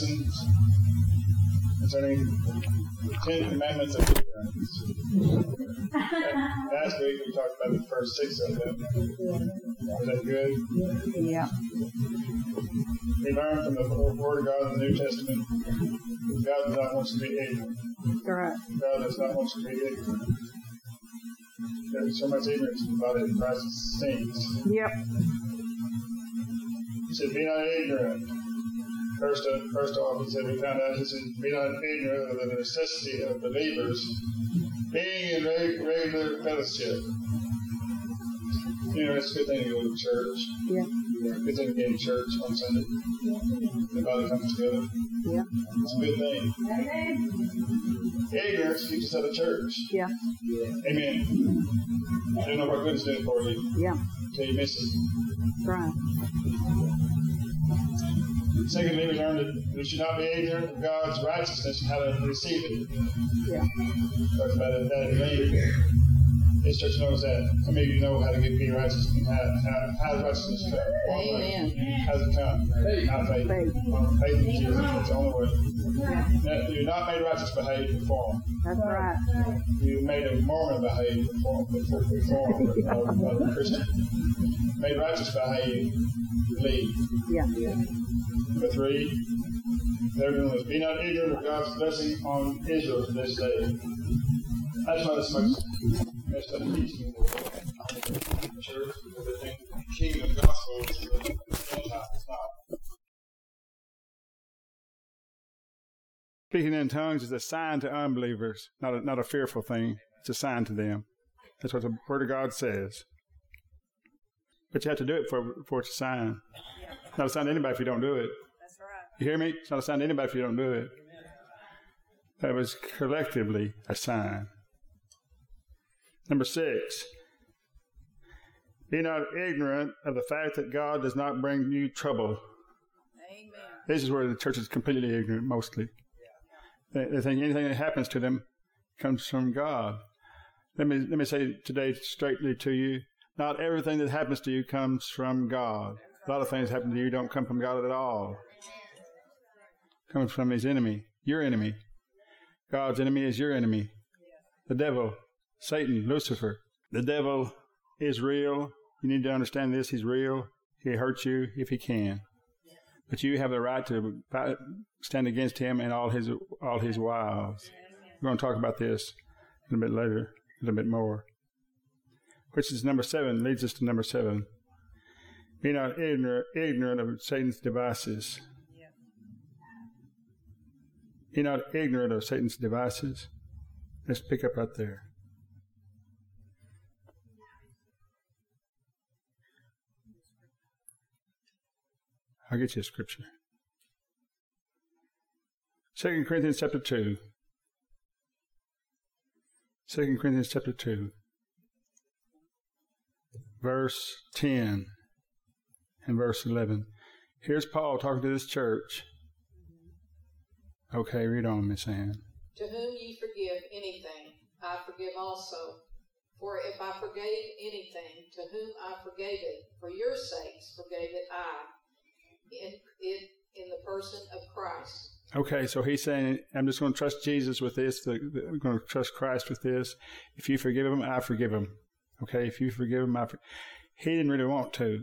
Lessons concerning the Ten Commandments of ignorance. Uh, last week we talked about the first six of them. Was that good? Yeah. We learned from the Word of God in the New Testament God does not want us to be ignorant. Correct. God does not want us to be ignorant. There's so much ignorance in the body of Christ's saints. Yep. He said, Be not ignorant. First, first off, he said, We found out, he said, Be not ignorant of the necessity of believers being in regular fellowship. You know, it's a good thing to go to church. Yeah. Good thing to be in church on Sunday. The body comes together. Yeah. It's a good thing. Amen. Ignorance keeps us out of church. Yeah. Amen. You don't know what good it's doing for you Yeah. until you miss it. Right. Secondly, we learned that we should not be ignorant of God's righteousness and how to receive it. Yeah. Talked about that in. This church knows that. How many of you know how to get be righteous and how, how, how does righteousness come? Amen. How does it come? How faith. Faith. Faith in Jesus. That's the only way. You're not made righteous by how you perform. That's right. You made a Mormon by how you perform, before of, of uh, a Christian. Made righteous by how you believe. Yeah. Number three, everyone be not ignorant of God's blessing on Israel this day. That's why so much messed up teaching in the church, because they think the kingdom gospel is for the. Speaking in tongues is a sign to unbelievers, not a, not a fearful thing. It's a sign to them. That's what the Word of God says. But you have to do it for, for it's a sign. It's not a sign to anybody if you don't do it. That's right. You hear me? It's not a sign to anybody if you don't do it. That was collectively a sign. Number six. Be not ignorant of the fact that God does not bring you trouble. Amen. This is where the church is completely ignorant, mostly. They, they think anything that happens to them comes from God. Let me let me say today straightly to you: not everything that happens to you comes from God. A lot of things happen to you don't come from God at all. Comes from His enemy, your enemy. God's enemy is your enemy. The devil, Satan, Lucifer. The devil is real. You need to understand this. He's real. He hurts you if he can. But you have the right to stand against him and all his all his wiles. We're going to talk about this a little bit later, a little bit more. Which is number seven, leads us to number seven. Be not ignorant, ignorant of Satan's devices. Be not ignorant of Satan's devices. Let's pick up right there. I'll get you a scripture. Second Corinthians chapter two. Second Corinthians chapter two. Verse ten and verse eleven. Here's Paul talking to this church. Okay, read on, Miss Ann. To whom ye forgive anything, I forgive also. For if I forgave anything, to whom I forgave it, for your sakes forgave it I, in it in the person of Christ. Okay, so he's saying, I'm just going to trust Jesus with this. I'm going to trust Christ with this. If you forgive him, I forgive him. Okay, if you forgive him, I for- He didn't really want to.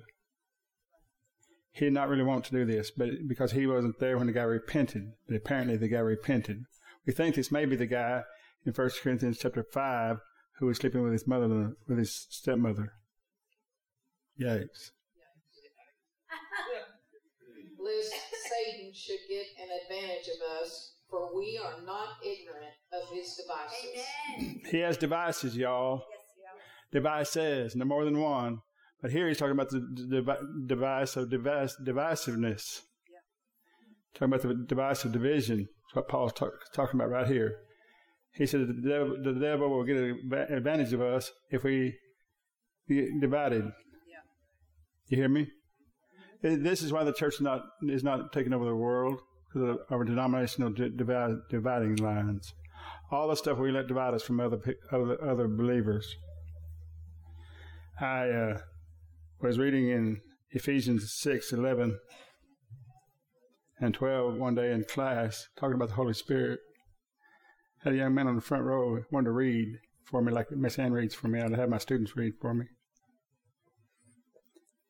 He did not really want to do this, but because he wasn't there when the guy repented. But apparently the guy repented. We think this may be the guy in 1 Corinthians chapter 5 who was sleeping with his mother, with his stepmother. Yikes. Lest Satan should get an advantage of us, for we are not ignorant of his devices. He has devices, y'all. Devices, no more than one. But here he's talking about the devi- device of divisiveness. Yeah. Talking about the divisive division. That's what Paul's talk, talking about right here. He said the devil, the devil will get an advantage of us if we get divided. Yeah. You hear me? This is why the church is not is not taking over the world because of our denominational divide, dividing lines. All the stuff we let divide us from other other, other believers. I uh, was reading in Ephesians 6, 11 and 12 one day in class, talking about the Holy Spirit. Had a young man on the front row wanted to read for me, like Miss Ann reads for me. I'd have my students read for me.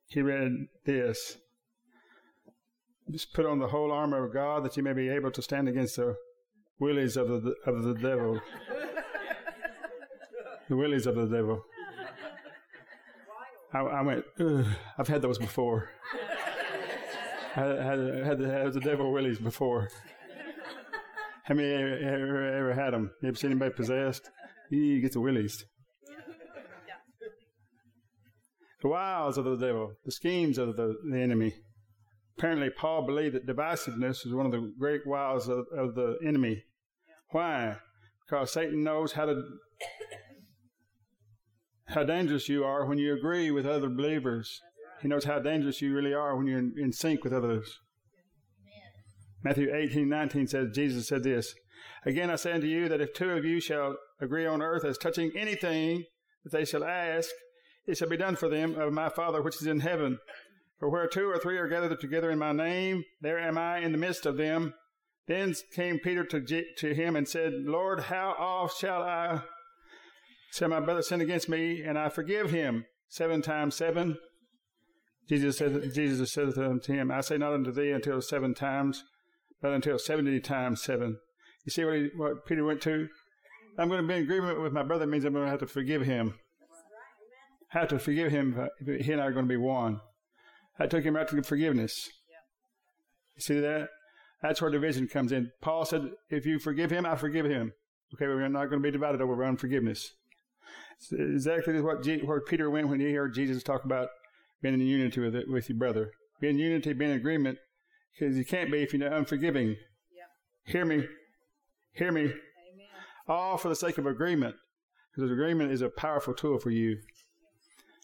He read this just put on the whole armor of God that you may be able to stand against the willies of the of the devil. the willies of the devil. I, I went. I've had those before. I had, had, had, the, devil willies before. How many ever, ever, ever had them? You ever seen anybody possessed? He gets the willies. The wiles of the devil, the schemes of the, the enemy. Apparently, Paul believed that divisiveness is one of the great wiles of, of the enemy. Why? Because Satan knows how to how dangerous you are when you agree with other believers. He knows how dangerous you really are when you're in, in sync with others. Matthew 18, 19 says, Jesus said this, Again I say unto you that if two of you shall agree on earth as touching anything that they shall ask, it shall be done for them of my Father which is in heaven. For where two or three are gathered together in my name, there am I in the midst of them. Then came Peter to, to him and said, Lord, how oft shall I say my brother sinned against me, and I forgive him seven times seven? Jesus said, Jesus said to him, I say not unto thee until seven times, but until seventy times seven. You see what, he, what Peter went to? I'm going to be in agreement with my brother means I'm going to have to forgive him. Have to forgive him. if He and I are going to be one. I took him right to forgiveness. You see that? That's where division comes in. Paul said, if you forgive him, I forgive him. Okay, we're not going to be divided over unforgiveness. It's exactly what, where Peter went when he heard Jesus talk about being in unity with, it, with your brother. Being in unity, being in agreement, because you can't be if you're unforgiving. Yeah. Hear me. Hear me. Amen. All for the sake of agreement, because agreement is a powerful tool for you. It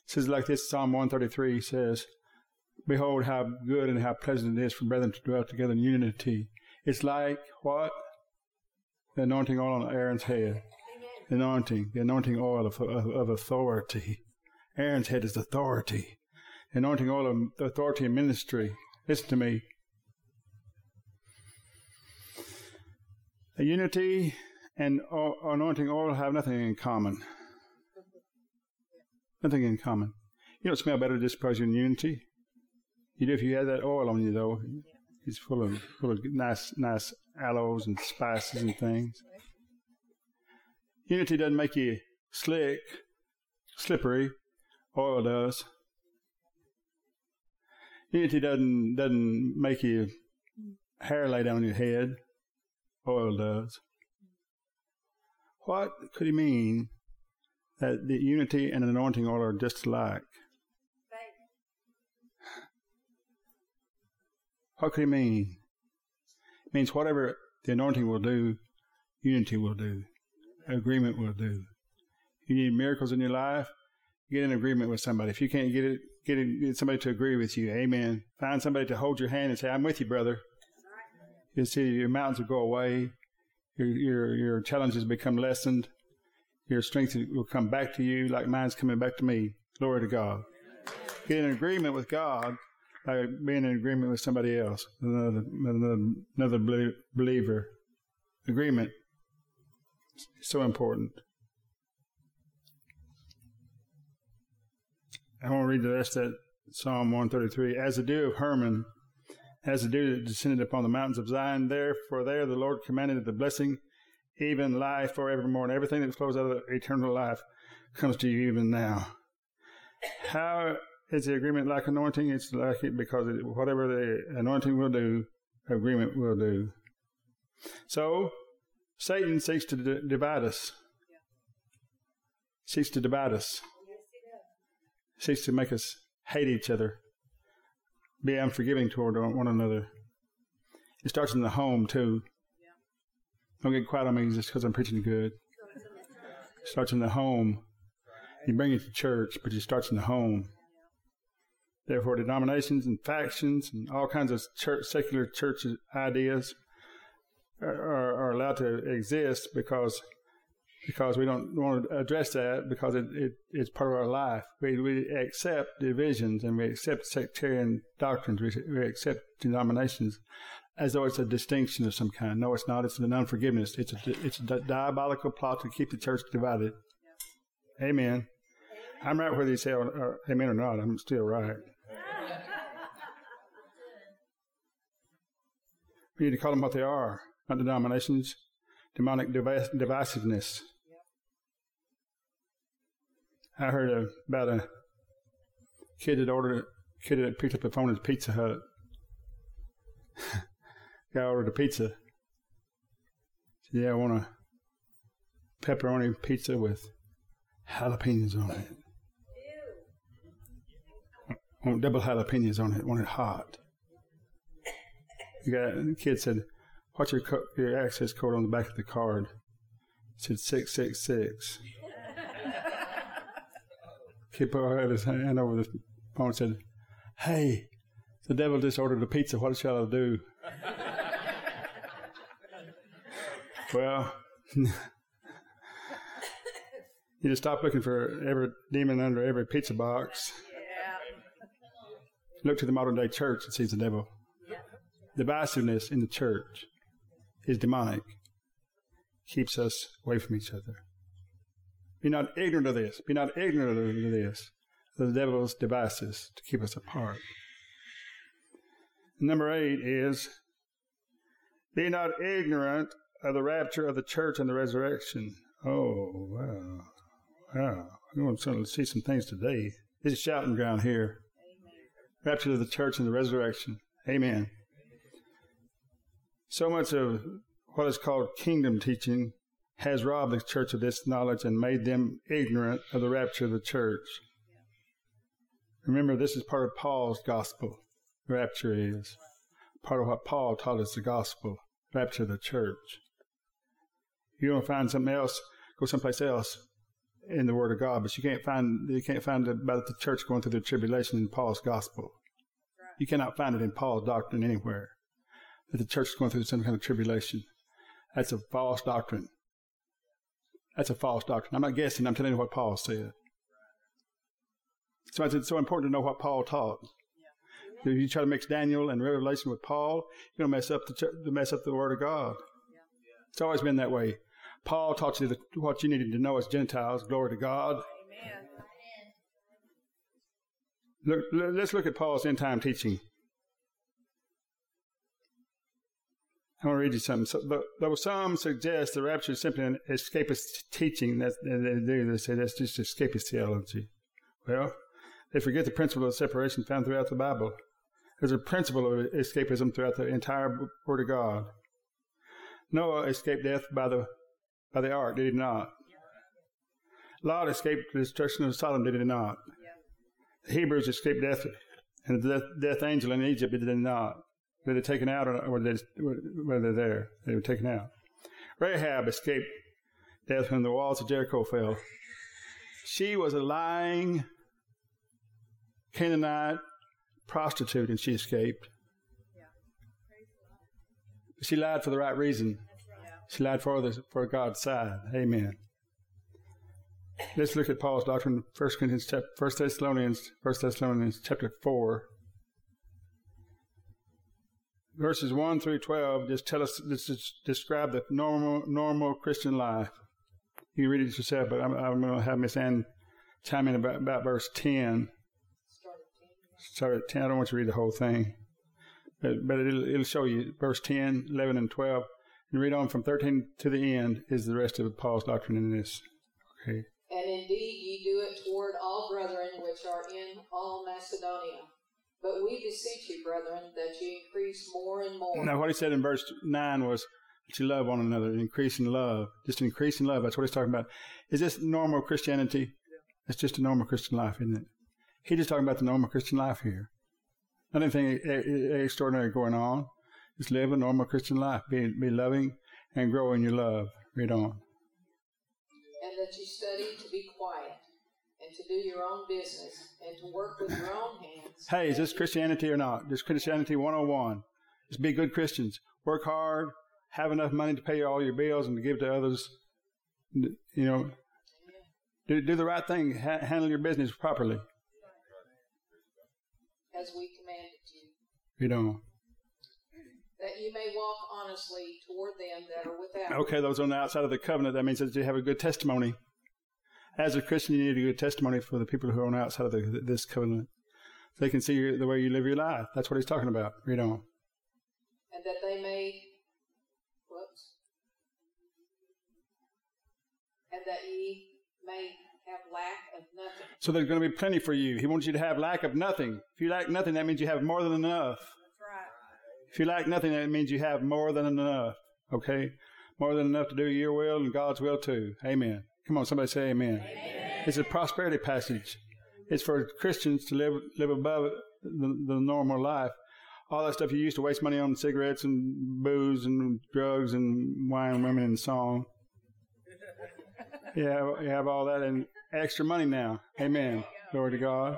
says like this Psalm 133 says, Behold, how good and how pleasant it is for brethren to dwell together in unity. It's like what? The anointing oil on Aaron's head. Anointing, the anointing oil of, of, of authority. Aaron's head is authority. Anointing oil of authority and ministry. Listen to me. A unity and anointing oil have nothing in common. Nothing in common. You don't smell better just because you're in unity. You do if you had that oil on you, though. It's full of full of nice nice aloes and spices and things. Unity doesn't make you slick, slippery. Oil does. Unity doesn't doesn't make you hair lay down your head. Oil does. What could he mean that the unity and anointing oil are just alike? What could he mean? It means whatever the anointing will do, unity will do, agreement will do. You need miracles in your life, get in agreement with somebody. If you can't get it, get, it, get somebody to agree with you. Amen. Find somebody to hold your hand and say, "I'm with you, brother." You'll see your mountains will go away. Your your your challenges become lessened. Your strength will come back to you like mine's coming back to me. Glory to God. Get in agreement with God by being in agreement with somebody else, another, another, another believer. Agreement so important. I want to read the rest of that Psalm 133. As the dew of Hermon, as the dew that descended upon the mountains of Zion, there, for there the Lord commanded the blessing, even life forevermore. And everything that flows out of eternal life comes to you even now. How is the agreement like anointing? It's like it because it, whatever the anointing will do, agreement will do. So, Satan seeks to d- divide us. Seeks to divide us. seeks to make us hate each other, be unforgiving toward one another. It starts in the home too. Don't get quiet on me just because I'm preaching good. It starts in the home. You bring it to church, but it starts in the home. Therefore, denominations and factions and all kinds of church, secular church ideas are, are allowed to exist because because we don't want to address that because it, it, it's part of our life. We, we accept divisions and we accept sectarian doctrines. We, we accept denominations as though it's a distinction of some kind. No, it's not. It's an unforgiveness. It's a, it's a diabolical plot to keep the church divided. Amen. I'm right whether you say or, or, amen or not. I'm still right. We need to call them what they are, not denominations. Demonic divisiveness. I heard about a kid that ordered, a kid that picked up the phone at Pizza Hut. Guy ordered a pizza. Said, yeah, I want a pepperoni pizza with jalapenos on it. I want double jalapenos on it. I want it hot. The, guy, the kid said, What's your, co- your access code on the back of the card? It said 666. Kid had his hand over the phone and said, Hey, the devil just ordered a pizza. What shall I do? well, you just stop looking for every demon under every pizza box. Look to the modern day church and see the devil. Divisiveness in the church is demonic, keeps us away from each other. Be not ignorant of this. Be not ignorant of this. The devil's devices to keep us apart. Number eight is be not ignorant of the rapture of the church and the resurrection. Oh, wow. Wow. We want to see some things today. It's a shouting ground here. Amen. Rapture of the church and the resurrection. Amen. So much of what is called kingdom teaching has robbed the church of this knowledge and made them ignorant of the rapture of the church. Remember, this is part of Paul's gospel. Rapture is part of what Paul taught us the gospel. Rapture of the church. You to find something else, go someplace else in the Word of God, but you can't find you can't find about the church going through the tribulation in Paul's gospel. You cannot find it in Paul's doctrine anywhere that the church is going through some kind of tribulation. That's a false doctrine. That's a false doctrine. I'm not guessing. I'm telling you what Paul said. So it's so important to know what Paul taught. If you try to mix Daniel and Revelation with Paul, you're going to mess up the church, mess up the Word of God. It's always been that way. Paul taught you the, what you needed to know as Gentiles. Glory to God. Look, let's look at Paul's end time teaching. I want to read you something. So, though some suggest the rapture is simply an escapist teaching, that they do. They say that's just escapist theology. Well, they forget the principle of separation found throughout the Bible. There's a principle of escapism throughout the entire Word of God. Noah escaped death by the by the ark, did he not? Lot escaped the destruction of Sodom, did he not? The Hebrews escaped death and the death, death angel in Egypt, did they not? Were they taken out or were they, were they there? They were taken out. Rahab escaped death when the walls of Jericho fell. She was a lying Canaanite prostitute and she escaped. She lied for the right reason. She lied for the for God's side. Amen. Let's look at Paul's doctrine. First Corinthians, First Thessalonians, First Thessalonians, chapter four, verses 1 through 12 just tell us, just describe the normal, normal Christian life. You read it yourself, but I'm, I'm going to have Miss Ann chime in about, about verse 10. Start at 10. I don't want you to read the whole thing, but, but it'll, it'll show you verse 10, 11, and 12. And read on from 13 to the end is the rest of Paul's doctrine in this. Okay. And indeed ye do it toward all brethren which are in all Macedonia. But we beseech you, brethren, that you increase more and more. Now, what he said in verse 9 was that you love one another, increase in love. Just increase in love. That's what he's talking about. Is this normal Christianity? Yeah. It's just a normal Christian life, isn't it? He's just talking about the normal Christian life here. Not anything extraordinary going on. Just live a normal Christian life. Be, be loving and grow in your love. Read on. And that you study to be quiet and to do your own business and to work with your own hands. Hey, is this Christianity or not? This Christianity 101. Just be good Christians. Work hard. Have enough money to pay all your bills and to give to others. You know, do, do the right thing. Ha- handle your business properly. As we commanded you. Read on. That you may walk honestly toward them that are without. Okay, those on the outside of the covenant, that means that you have a good testimony. As a Christian, you need a good testimony for the people who are on the outside of the, this covenant. They can see your, the way you live your life. That's what he's talking about. Read on. And that they may, whoops, and that ye may have lack of nothing. So there's going to be plenty for you. He wants you to have lack of nothing. If you lack nothing, that means you have more than enough. That's right. If you lack nothing, that means you have more than enough. Okay? More than enough to do your will and God's will too. Amen. Come on, somebody say amen. amen. It's a prosperity passage. It's for Christians to live live above the, the normal life. All that stuff you used to waste money on cigarettes and booze and drugs and wine, women, and song. Yeah, you have all that and extra money now. Amen. Glory to God.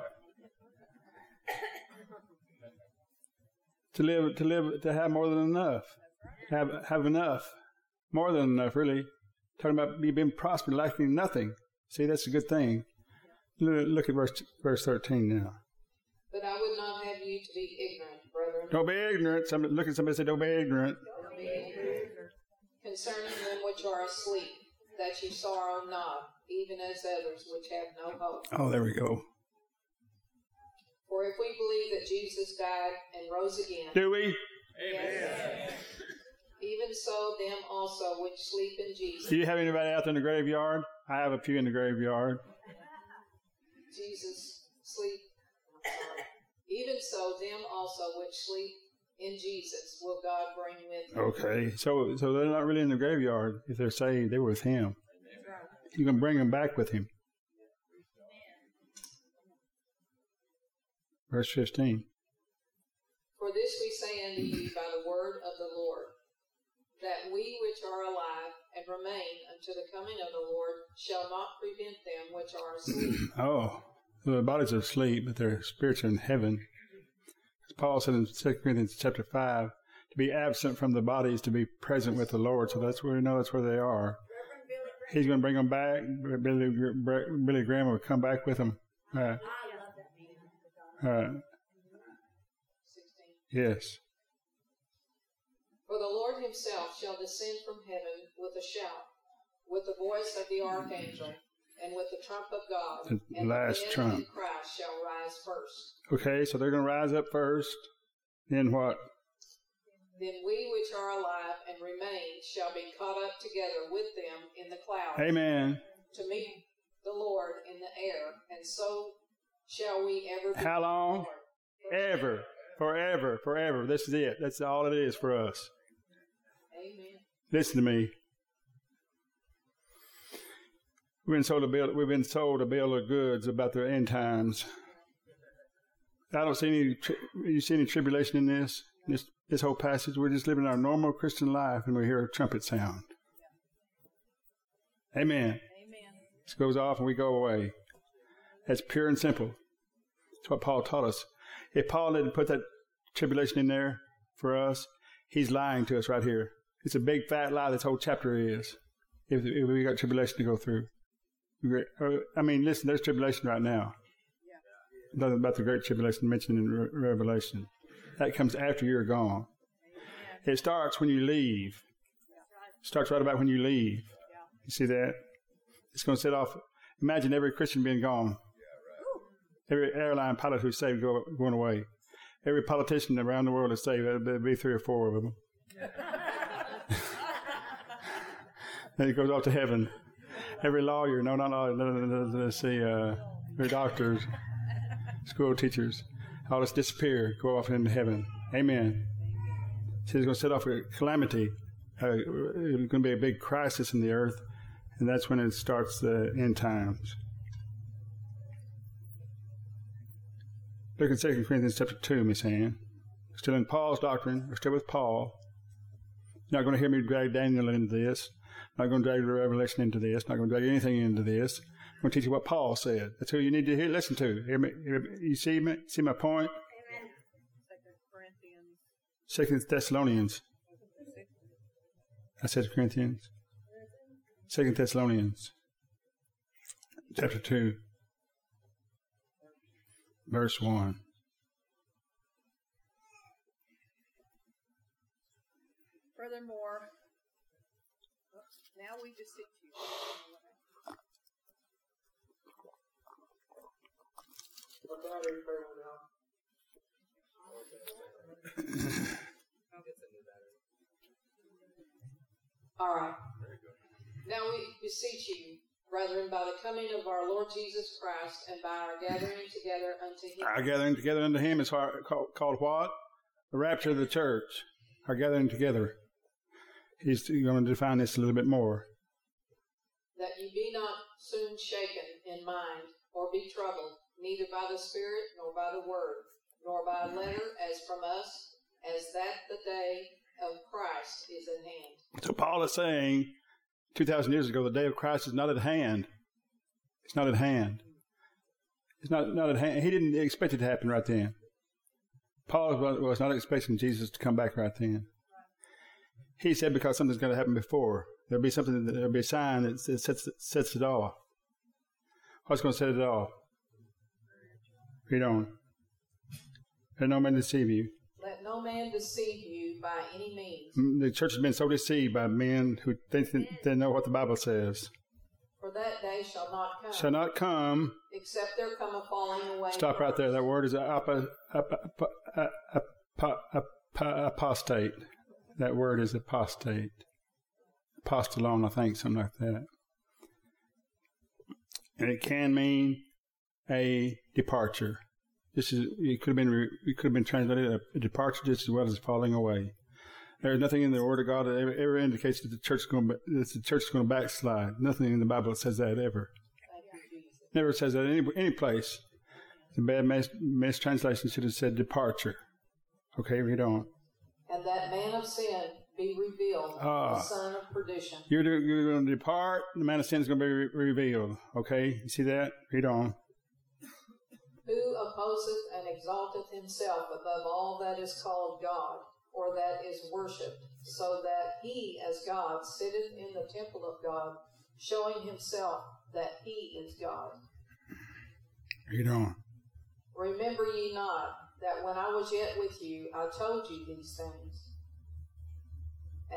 To live, to live, to have more than enough. Have have enough, more than enough, really. Talking about you being prosperous, lacking nothing. See, that's a good thing. Look at verse verse thirteen now. But I would not have you to be ignorant, brethren. Don't be ignorant. Somebody, look at somebody and say, "Don't be ignorant." Don't be ignorant concerning them which are asleep, that you sorrow not, even as others which have no hope. Oh, there we go. For if we believe that Jesus died and rose again, do we? Amen. Even so, them also which sleep in Jesus. Do you have anybody out there in the graveyard? I have a few in the graveyard. Jesus sleep. Even so, them also which sleep in Jesus will God bring with him. Okay, so so they're not really in the graveyard if they're saved; they were with Him. You can bring them back with Him. Verse fifteen. For this we say unto you by the word of the Lord, that we which are alive and remain unto the coming of the Lord shall not prevent them which are asleep. oh, the bodies are asleep, but their spirits are in heaven. As Paul said in 2 Corinthians chapter 5, to be absent from the body is to be present with the Lord. So that's where we know that's where they are. He's going to bring them back. Billy, Billy Graham will come back with them. Uh, uh, yes. For the Lord himself shall descend from heaven with a shout, with the voice of the archangel, and with the trump of God. The and last trump. Christ shall rise first. Okay, so they're going to rise up first. Then what? Then we which are alive and remain shall be caught up together with them in the clouds. Amen. To meet the Lord in the air, and so shall we ever. How long? Ever. Forever. Forever. This is it. That's all it is for us. Amen. Listen to me. We've been sold a bill. We've been sold a bill of goods about the end times. I don't see any. You see any tribulation in this? This this whole passage. We're just living our normal Christian life, and we hear a trumpet sound. Amen. Amen. This goes off, and we go away. That's pure and simple. That's what Paul taught us. If Paul didn't put that tribulation in there for us, he's lying to us right here. It's a big fat lie. This whole chapter is. If, if we got tribulation to go through. Uh, I mean, listen, there's tribulation right now. Nothing about the great tribulation mentioned in Re- Revelation. That comes after you're gone. It starts when you leave. It starts right about when you leave. You see that? It's going to set off. Imagine every Christian being gone. Every airline pilot who's saved go, going away. Every politician around the world is saved. There'll be three or four of them. Then it goes off to heaven every lawyer, no, not lawyer, let's see, uh, every doctors, school teachers, all just disappear, go off into heaven. Amen. See, it's going to set off a calamity. Uh, it's going to be a big crisis in the earth, and that's when it starts the end times. Look at 2 Corinthians chapter 2, Miss Ann. Still in Paul's doctrine. We're still with Paul. You're not going to hear me drag Daniel into this. I'm not going to drag the Revelation into this. I'm not going to drag anything into this. I'm going to teach you what Paul said. That's who you need to hear, listen to. Hear me, you see me? See my point? Amen. Second Corinthians. Second Thessalonians. I said Corinthians. Second Thessalonians. Chapter 2. Verse 1. Now we beseech you. All right. Now we beseech you, brethren, by the coming of our Lord Jesus Christ and by our gathering together unto him. Our gathering together unto him is called, called what? The rapture of the church. Our gathering together. He's going to define this a little bit more. That ye be not soon shaken in mind, or be troubled, neither by the Spirit, nor by the word, nor by a letter as from us, as that the day of Christ is at hand. So Paul is saying, 2,000 years ago, the day of Christ is not at hand. It's not at hand. It's not, not at hand. He didn't expect it to happen right then. Paul was not expecting Jesus to come back right then. He said because something's going to happen before. There'll be something, there'll be a sign that sets, sets it off. What's going to set it off? Read on. Let no man deceive you. Let no man deceive you by any means. Mm, The church has been so deceived by men who think they know what the Bible says. For that day shall not come, Shall not come. except there come a falling away. Stop right there. That word is apa, apa, apa, apa, apa, apostate. That word is apostate. Apostolon, I think, something like that. And it can mean a departure. This is it could have been it could have been translated a, departure just as well as falling away. There's nothing in the Word of God that ever, ever indicates that the church is going that the church is going to backslide. Nothing in the Bible says that ever. Never says that any any place. The bad mis- mistranslation should have said departure. Okay, read on. And that man of sin be revealed, Ah. the son of perdition, You're, you're going to depart. The man of sin is going to be re- revealed. Okay, you see that? Read on. who opposeth and exalteth himself above all that is called God, or that is worshipped, so that he as God sitteth in the temple of God, showing himself that he is God. Read on. Remember ye not that when I was yet with you, I told you these things.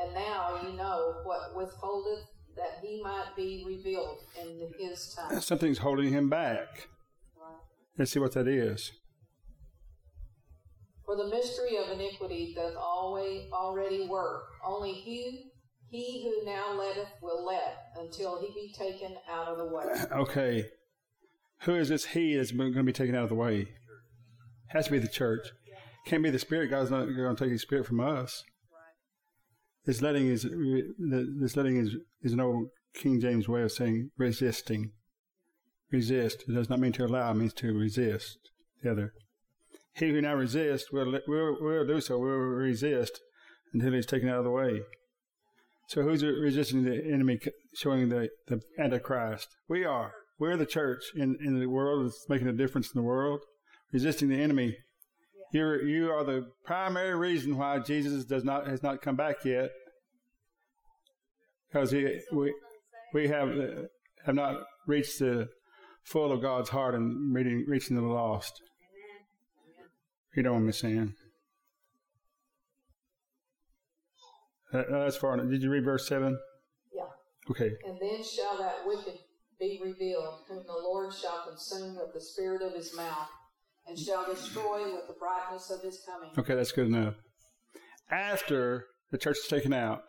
And now you know what withholdeth that he might be revealed in his time. Something's holding him back. Let's see what that is. For the mystery of iniquity doth always already work. Only he, he who now letteth will let until he be taken out of the way. Okay. Who is this he that's going to be taken out of the way? Has to be the church. Can't be the Spirit. God's not going to take His Spirit from us. This letting is this letting is is an old King James way of saying resisting. Resist. It does not mean to allow. It means to resist. The other. He who now resists will will will do so. Will resist until he's taken out of the way. So who's resisting the enemy, showing the, the Antichrist? We are. We're the church in, in the world that's making a difference in the world, resisting the enemy. You're, you are the primary reason why Jesus does not has not come back yet, because he, we we have uh, have not reached the full of God's heart and reading, reaching the lost. You know what I'm saying? Uh, that's far. Did you read verse seven? Yeah. Okay. And then shall that wicked be revealed, whom the Lord shall consume with the spirit of his mouth, and shall destroy with the brightness of his coming. Okay, that's good enough. After the church is taken out,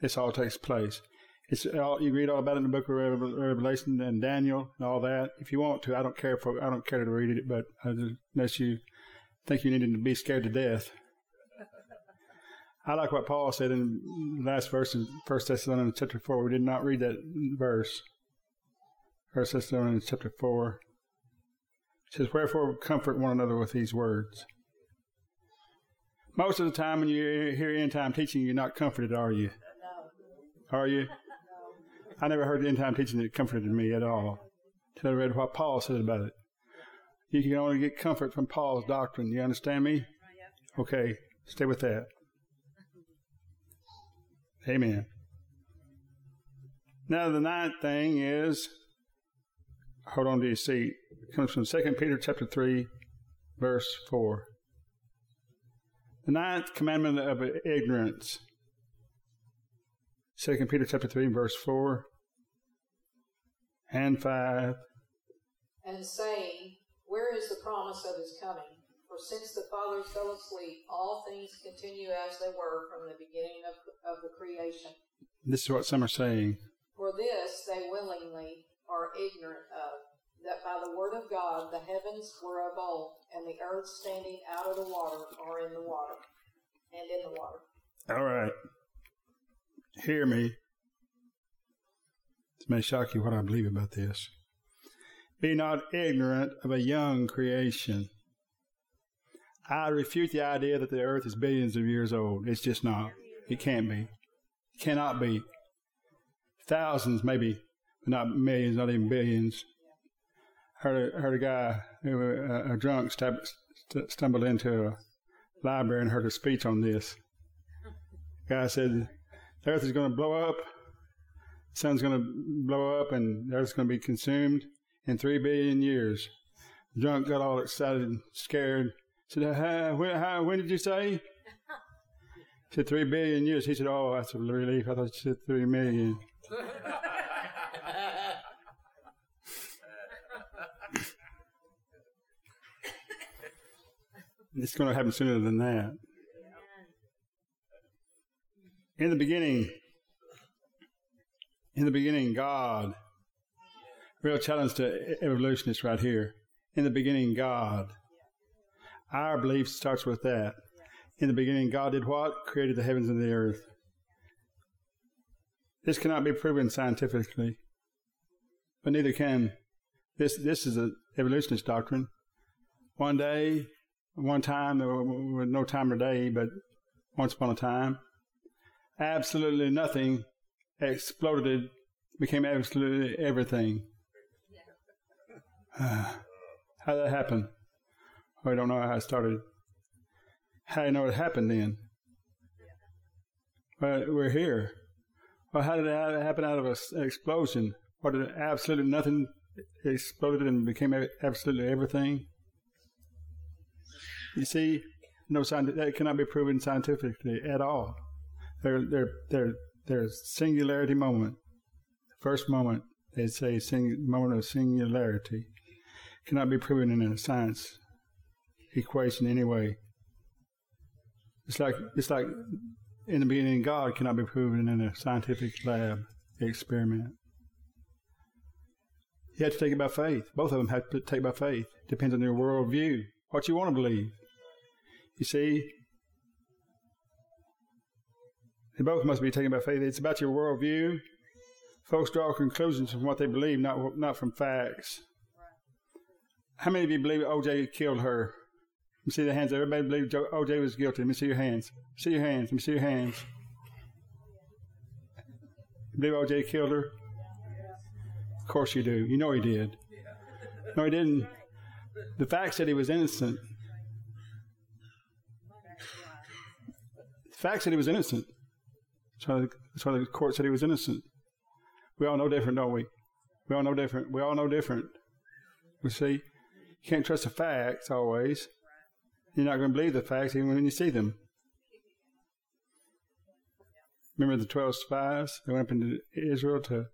this all takes place. It's all you read all about it in the book of Revelation and Daniel and all that. If you want to, I don't care for I don't care to read it, but unless you think you need to be scared to death. I like what Paul said in the last verse in First Thessalonians chapter four. We did not read that verse. First Thessalonians chapter four. It says, Wherefore comfort one another with these words. Most of the time when you hear end time teaching, you're not comforted, are you? Are you? I never heard end time teaching that comforted me at all until I read what Paul said about it. You can only get comfort from Paul's doctrine. You understand me? Okay, stay with that. Amen. Now the ninth thing is, hold on to your seat. It comes from 2 Peter chapter 3, verse 4. The ninth commandment of ignorance. 2 Peter chapter 3, verse 4 and 5. And saying, Where is the promise of his coming? For since the fathers fell asleep, all things continue as they were from the beginning of, of the creation. This is what some are saying. For this they willingly are ignorant of, that by the word of God the heavens were of old, and the earth standing out of the water or in the water, and in the water. All right. Hear me. This may shock you what I believe about this. Be not ignorant of a young creation. I refute the idea that the earth is billions of years old. It's just not. It can't be. It cannot be. Thousands, maybe, not millions, not even billions. Heard a, heard a guy, a, uh, a drunk, stab, st- stumbled into a library and heard a speech on this. Guy said, the earth is going to blow up, the sun's going to blow up, and the earth's going to be consumed in three billion years. The drunk got all excited and scared. Said, when, how, when did you say? He said, three billion years. He said, oh, that's a relief. I thought you said three million. It's going to happen sooner than that. In the beginning, in the beginning, God. Real challenge to evolutionists right here. In the beginning, God. Our belief starts with that. In the beginning, God did what? Created the heavens and the earth. This cannot be proven scientifically, but neither can this. This is an evolutionist doctrine. One day, one time, uh, there was no time or day, but once upon a time, absolutely nothing exploded, became absolutely everything. Uh, how did that happen? Oh, I don't know how it started. How do you know it happened then? Well, we're here. Well, how did it happen out of an explosion? What did absolutely nothing exploded and became absolutely everything? You see, no that cannot be proven scientifically at all. Their their their their singularity moment, The first moment, they say sing, moment of singularity, cannot be proven in a science equation anyway. It's like it's like in the beginning, God cannot be proven in a scientific lab experiment. You have to take it by faith. Both of them have to take it by faith. Depends on your worldview, what you want to believe. You see, they both must be taken by faith. It's about your worldview. Folks draw conclusions from what they believe, not not from facts. How many of you believe O.J. killed her? Let me see the hands. Everybody believe O.J. was guilty. Let me see your hands. See your hands. Let me see your hands. You believe O.J. killed her? Of course you do. You know he did. No, he didn't. The fact said he was innocent. The fact said he was innocent. That's why, the, that's why the court said he was innocent. We all know different, don't we? We all know different. We all know different. We see, you can't trust the facts always. You're not going to believe the facts even when you see them. Remember the 12 spies? They went up into Israel to,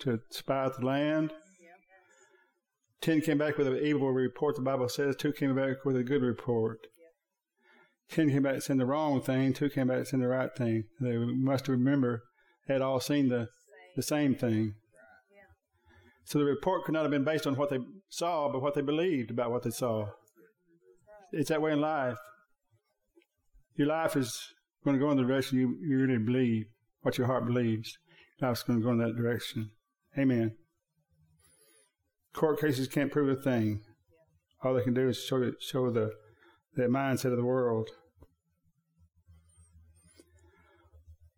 to spy out the land. Ten came back with an evil report, the Bible says. Two came back with a good report. Ten came back saying the wrong thing. Two came back saying the right thing. They must remember had all seen the, the same thing. So the report could not have been based on what they saw, but what they believed about what they saw. It's that way in life. Your life is going to go in the direction you, you really believe, what your heart believes. Life's going to go in that direction. Amen. Court cases can't prove a thing. All they can do is show show the the mindset of the world.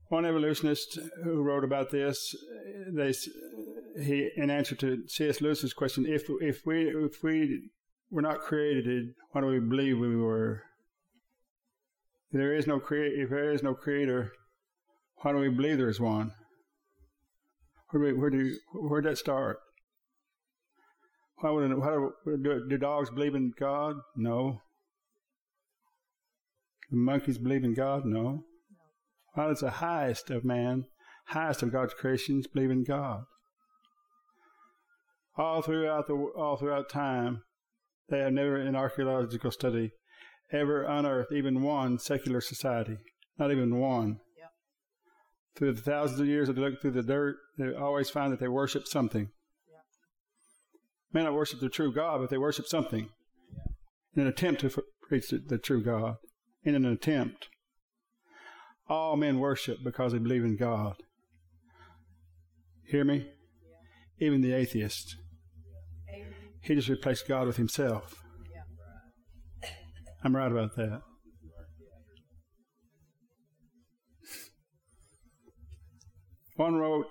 One evolutionist who wrote about this, they he in answer to C.S. Lewis's question, if if we if we were not created, why do we believe we were? If there is no create. If there is no creator, why do we believe there is one? Where do we, where do where did that start? Why would why do, do, do dogs believe in God? No. The monkeys believe in God? No. Why does the highest of man, highest of God's creations, believe in God? All throughout the all throughout time, they have never, in archaeological study, ever unearthed even one secular society. Not even one. Yep. Through the thousands of years that they look through the dirt, they always find that they worship something. Yep. May not worship the true God, but they worship something in an attempt to f- preach the, the true God. In an attempt. All men worship because they believe in God. Hear me? Even the atheist. Amen. He just replaced God with himself. Yeah. I'm right about that. One wrote,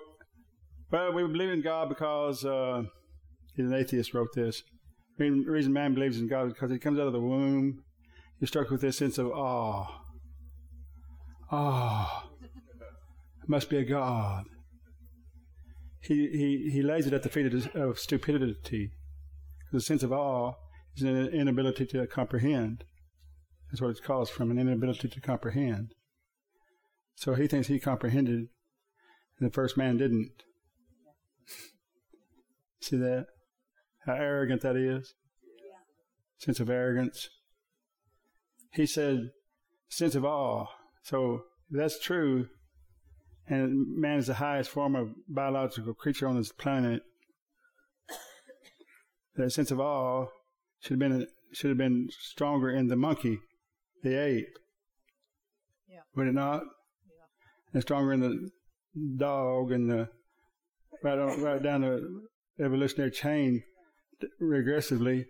Well, we believe in God because uh, he's an atheist, wrote this. The reason man believes in God is because he comes out of the womb. You're struck with this sense of awe. Ah, it must be a God. He, he, he lays it at the feet of, of stupidity. The sense of awe is an inability to comprehend. That's what it's caused from an inability to comprehend. So he thinks he comprehended, and the first man didn't. See that? How arrogant that is? Sense of arrogance. He said, sense of awe. So that's true, and man is the highest form of biological creature on this planet. That sense of awe should have been should have been stronger in the monkey, the ape. Yeah. Would it not? Yeah. And stronger in the dog and the right on, right down the evolutionary chain regressively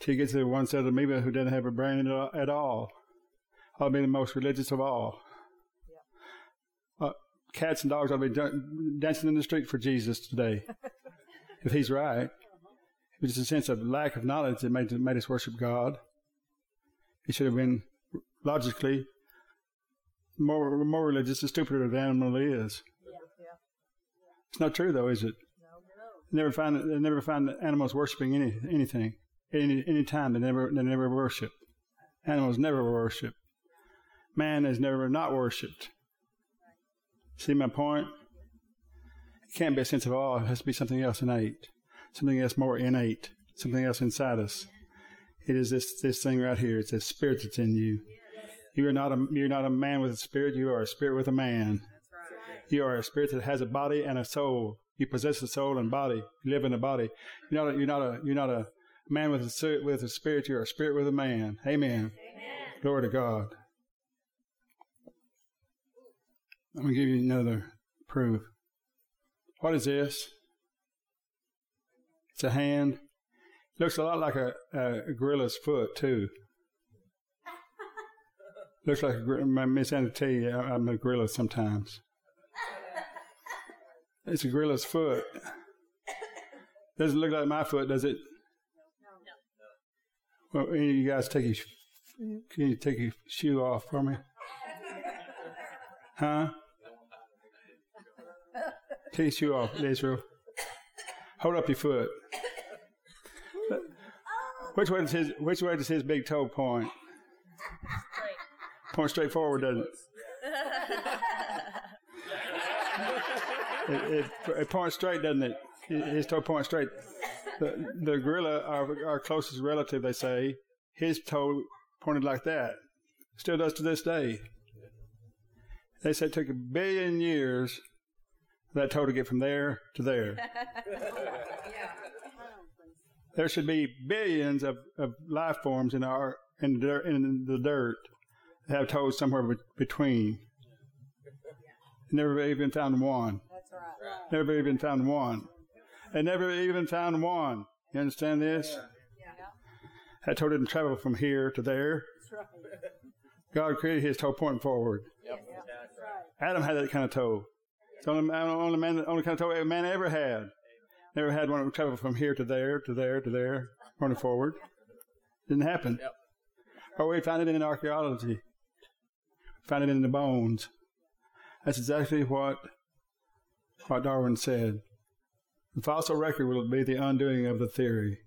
till you get to the one set of amoeba who doesn't have a brain at all. I'll be the most religious of all. Uh, cats and dogs ought to be dan- dancing in the street for Jesus today, if he's right. It was a sense of lack of knowledge that made, made us worship God. It should have been logically more more religious the stupider the animal is. Yeah. It's not true though, is it? No. Never find they never find animals worshiping any anything. Any any time they never they never worship. Animals never worship. Man is never not worshipped. See my point? It can't be a sense of awe. It has to be something else innate, something else more innate, something else inside us. It is this this thing right here. It's a spirit that's in you. You are not a you're not a man with a spirit. You are a spirit with a man. You are a spirit that has a body and a soul. You possess a soul and body. You live in a body. You're not a, you're not a you're not a man with a spirit with a spirit. You're a spirit with a man. Amen. Glory to God. I'm gonna give you another proof. What is this? It's a hand. Looks a lot like a, a gorilla's foot too. Looks like a my Miss Anna tell you I'm a gorilla sometimes. It's a gorilla's foot. Doesn't look like my foot, does it? Well, any of you guys take your, can you take your shoe off for me? Huh? Take your shoe off, Israel. Hold up your foot. Which way does his Which way does his big toe point? Point straight forward, doesn't it? It, it, it points straight, doesn't it? His toe points straight. The, the gorilla, our, our closest relative, they say, his toe pointed like that. Still does to this day. They say it took a billion years for that toe to get from there to there. There should be billions of, of life forms in our in the dirt, in the dirt that have toes somewhere be- between. Never even found one. That's right. Never even found one. And never even found one. You understand this? That toe didn't travel from here to there. That's right. God created his toe pointing forward. Yep. That's right. Adam had that kind of toe. It's the only, only, man, only kind of toe a man ever had. Never had one that traveled from here to there, to there, to there, pointing forward. Didn't happen. Yep. Or we found it in archaeology. Found it in the bones. That's exactly what what Darwin said. The fossil record will be the undoing of the theory.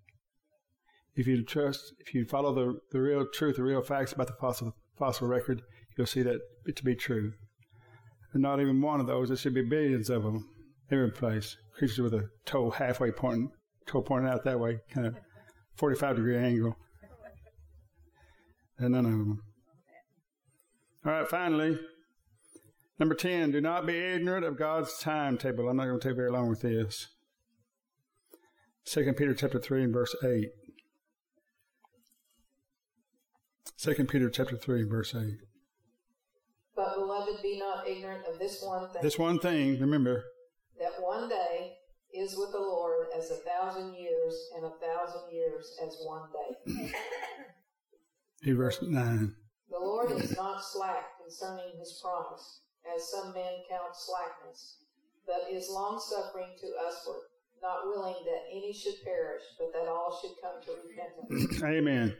If you trust, if you follow the, the real truth, the real facts about the fossil fossil record, you'll see that it to be true. And not even one of those. There should be billions of them every place. Creatures with a toe halfway pointing, toe pointing out that way, kind of 45 degree angle. And none of them. All right, finally, number 10, do not be ignorant of God's timetable. I'm not going to take very long with this. 2 Peter chapter 3 and verse 8. 2 Peter chapter 3 verse 8. But beloved, be not ignorant of this one thing. This one thing, remember, that one day is with the Lord as a thousand years, and a thousand years as one day. in verse 9. The Lord is not slack concerning his promise, as some men count slackness, but is longsuffering to usward, not willing that any should perish, but that all should come to repentance. Amen.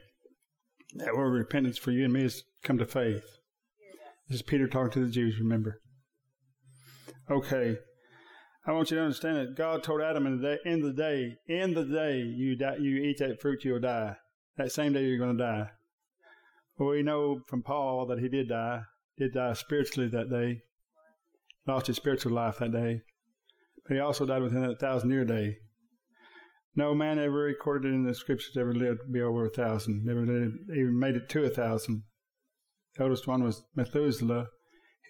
That word repentance for you and me is come to faith. This is Peter talking to the Jews, remember. Okay. I want you to understand that God told Adam in the day, in the day, in the day you die, you eat that fruit, you'll die. That same day you're going to die. Well, we know from Paul that he did die, did die spiritually that day, lost his spiritual life that day. But he also died within that thousand year day. No man ever recorded in the scriptures ever lived to be over a thousand, never even made it to a thousand. The oldest one was Methuselah,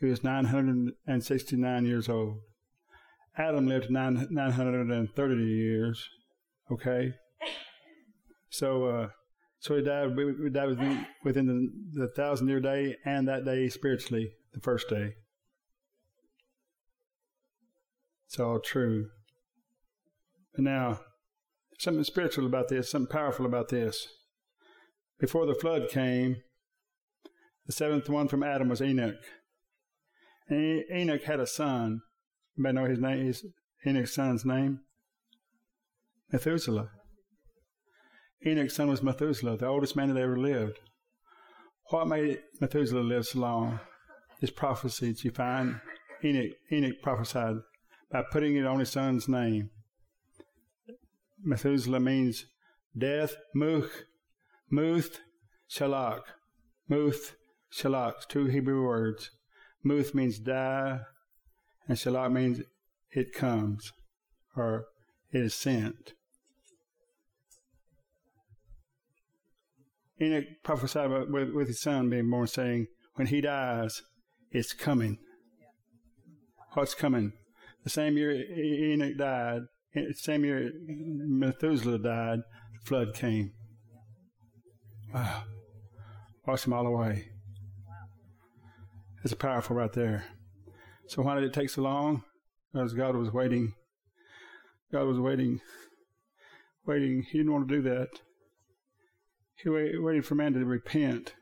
He was 969 years old. Adam lived nine, 930 years. Okay? So, uh, so he died, we, we died within, within the, the thousand year day and that day spiritually, the first day. It's all true. But now, something spiritual about this, something powerful about this. Before the flood came, the seventh one from Adam was Enoch. And Enoch had a son. May know his name. His Enoch's son's name. Methuselah. Enoch's son was Methuselah, the oldest man that ever lived. What made Methuselah live so long? His prophecies. You find Enoch, Enoch prophesied by putting it on his son's name. Methuselah means death, muth, muth, shalak. Muth, shalak, two Hebrew words. Muth means die, and shalak means it comes, or it is sent. Enoch prophesied about, with, with his son being born, saying, When he dies, it's coming. What's coming? The same year Enoch died, the same year Methuselah died, the flood came. Ah, wow. Washed them all away. It's powerful right there. So why did it take so long? Because God was waiting. God was waiting, waiting. He didn't want to do that. He waited for man to repent.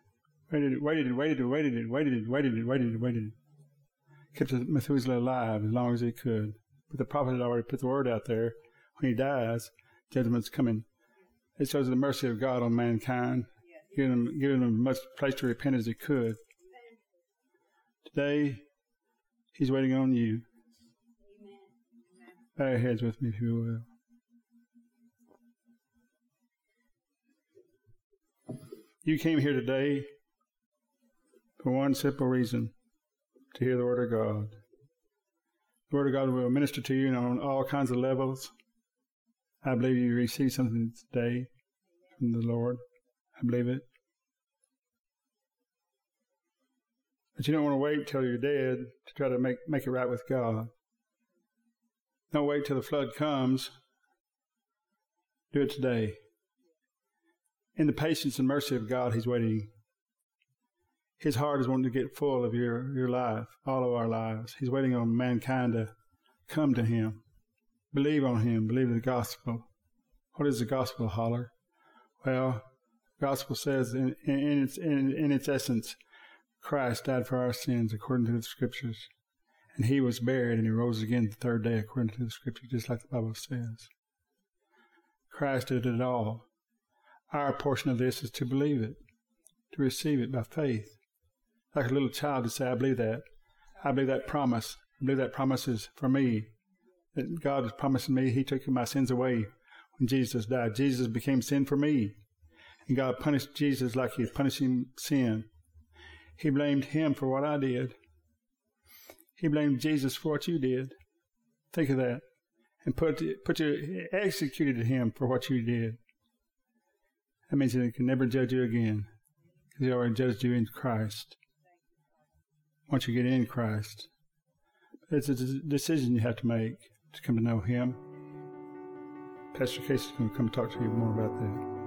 Waited, waited, waited, waited, waited, waited, waited, waited. Kept Methuselah alive as long as he could. But the prophet had already put the word out there. When he dies, judgment's coming. It shows the mercy of God on mankind, giving them, giving them as much place to repent as he could. Today, he's waiting on you. Bow your heads with me, if you will. You came here today for one simple reason to hear the Word of God. The Word of God will minister to you on all kinds of levels. I believe you received something today from the Lord. I believe it. But you don't want to wait till you're dead to try to make, make it right with God. Don't wait till the flood comes. Do it today. In the patience and mercy of God, He's waiting. His heart is wanting to get full of your, your life, all of our lives. He's waiting on mankind to come to Him. Believe on Him. Believe in the gospel. What is the gospel, Holler? Well, gospel says in, in its in, in its essence, Christ died for our sins according to the scriptures, and he was buried and he rose again the third day according to the scripture, just like the Bible says. Christ did it all. Our portion of this is to believe it, to receive it by faith. Like a little child to say, I believe that. I believe that promise. I believe that promise is for me. That God is promising me He took my sins away when Jesus died. Jesus became sin for me. And God punished Jesus like He's punishing sin. He blamed Him for what I did. He blamed Jesus for what you did. Think of that. And put, put you, executed Him for what you did. That means He can never judge you again. Because He already judged you in Christ. Once you get in Christ, it's a decision you have to make to come to know Him. Pastor Casey is going to come talk to you more about that.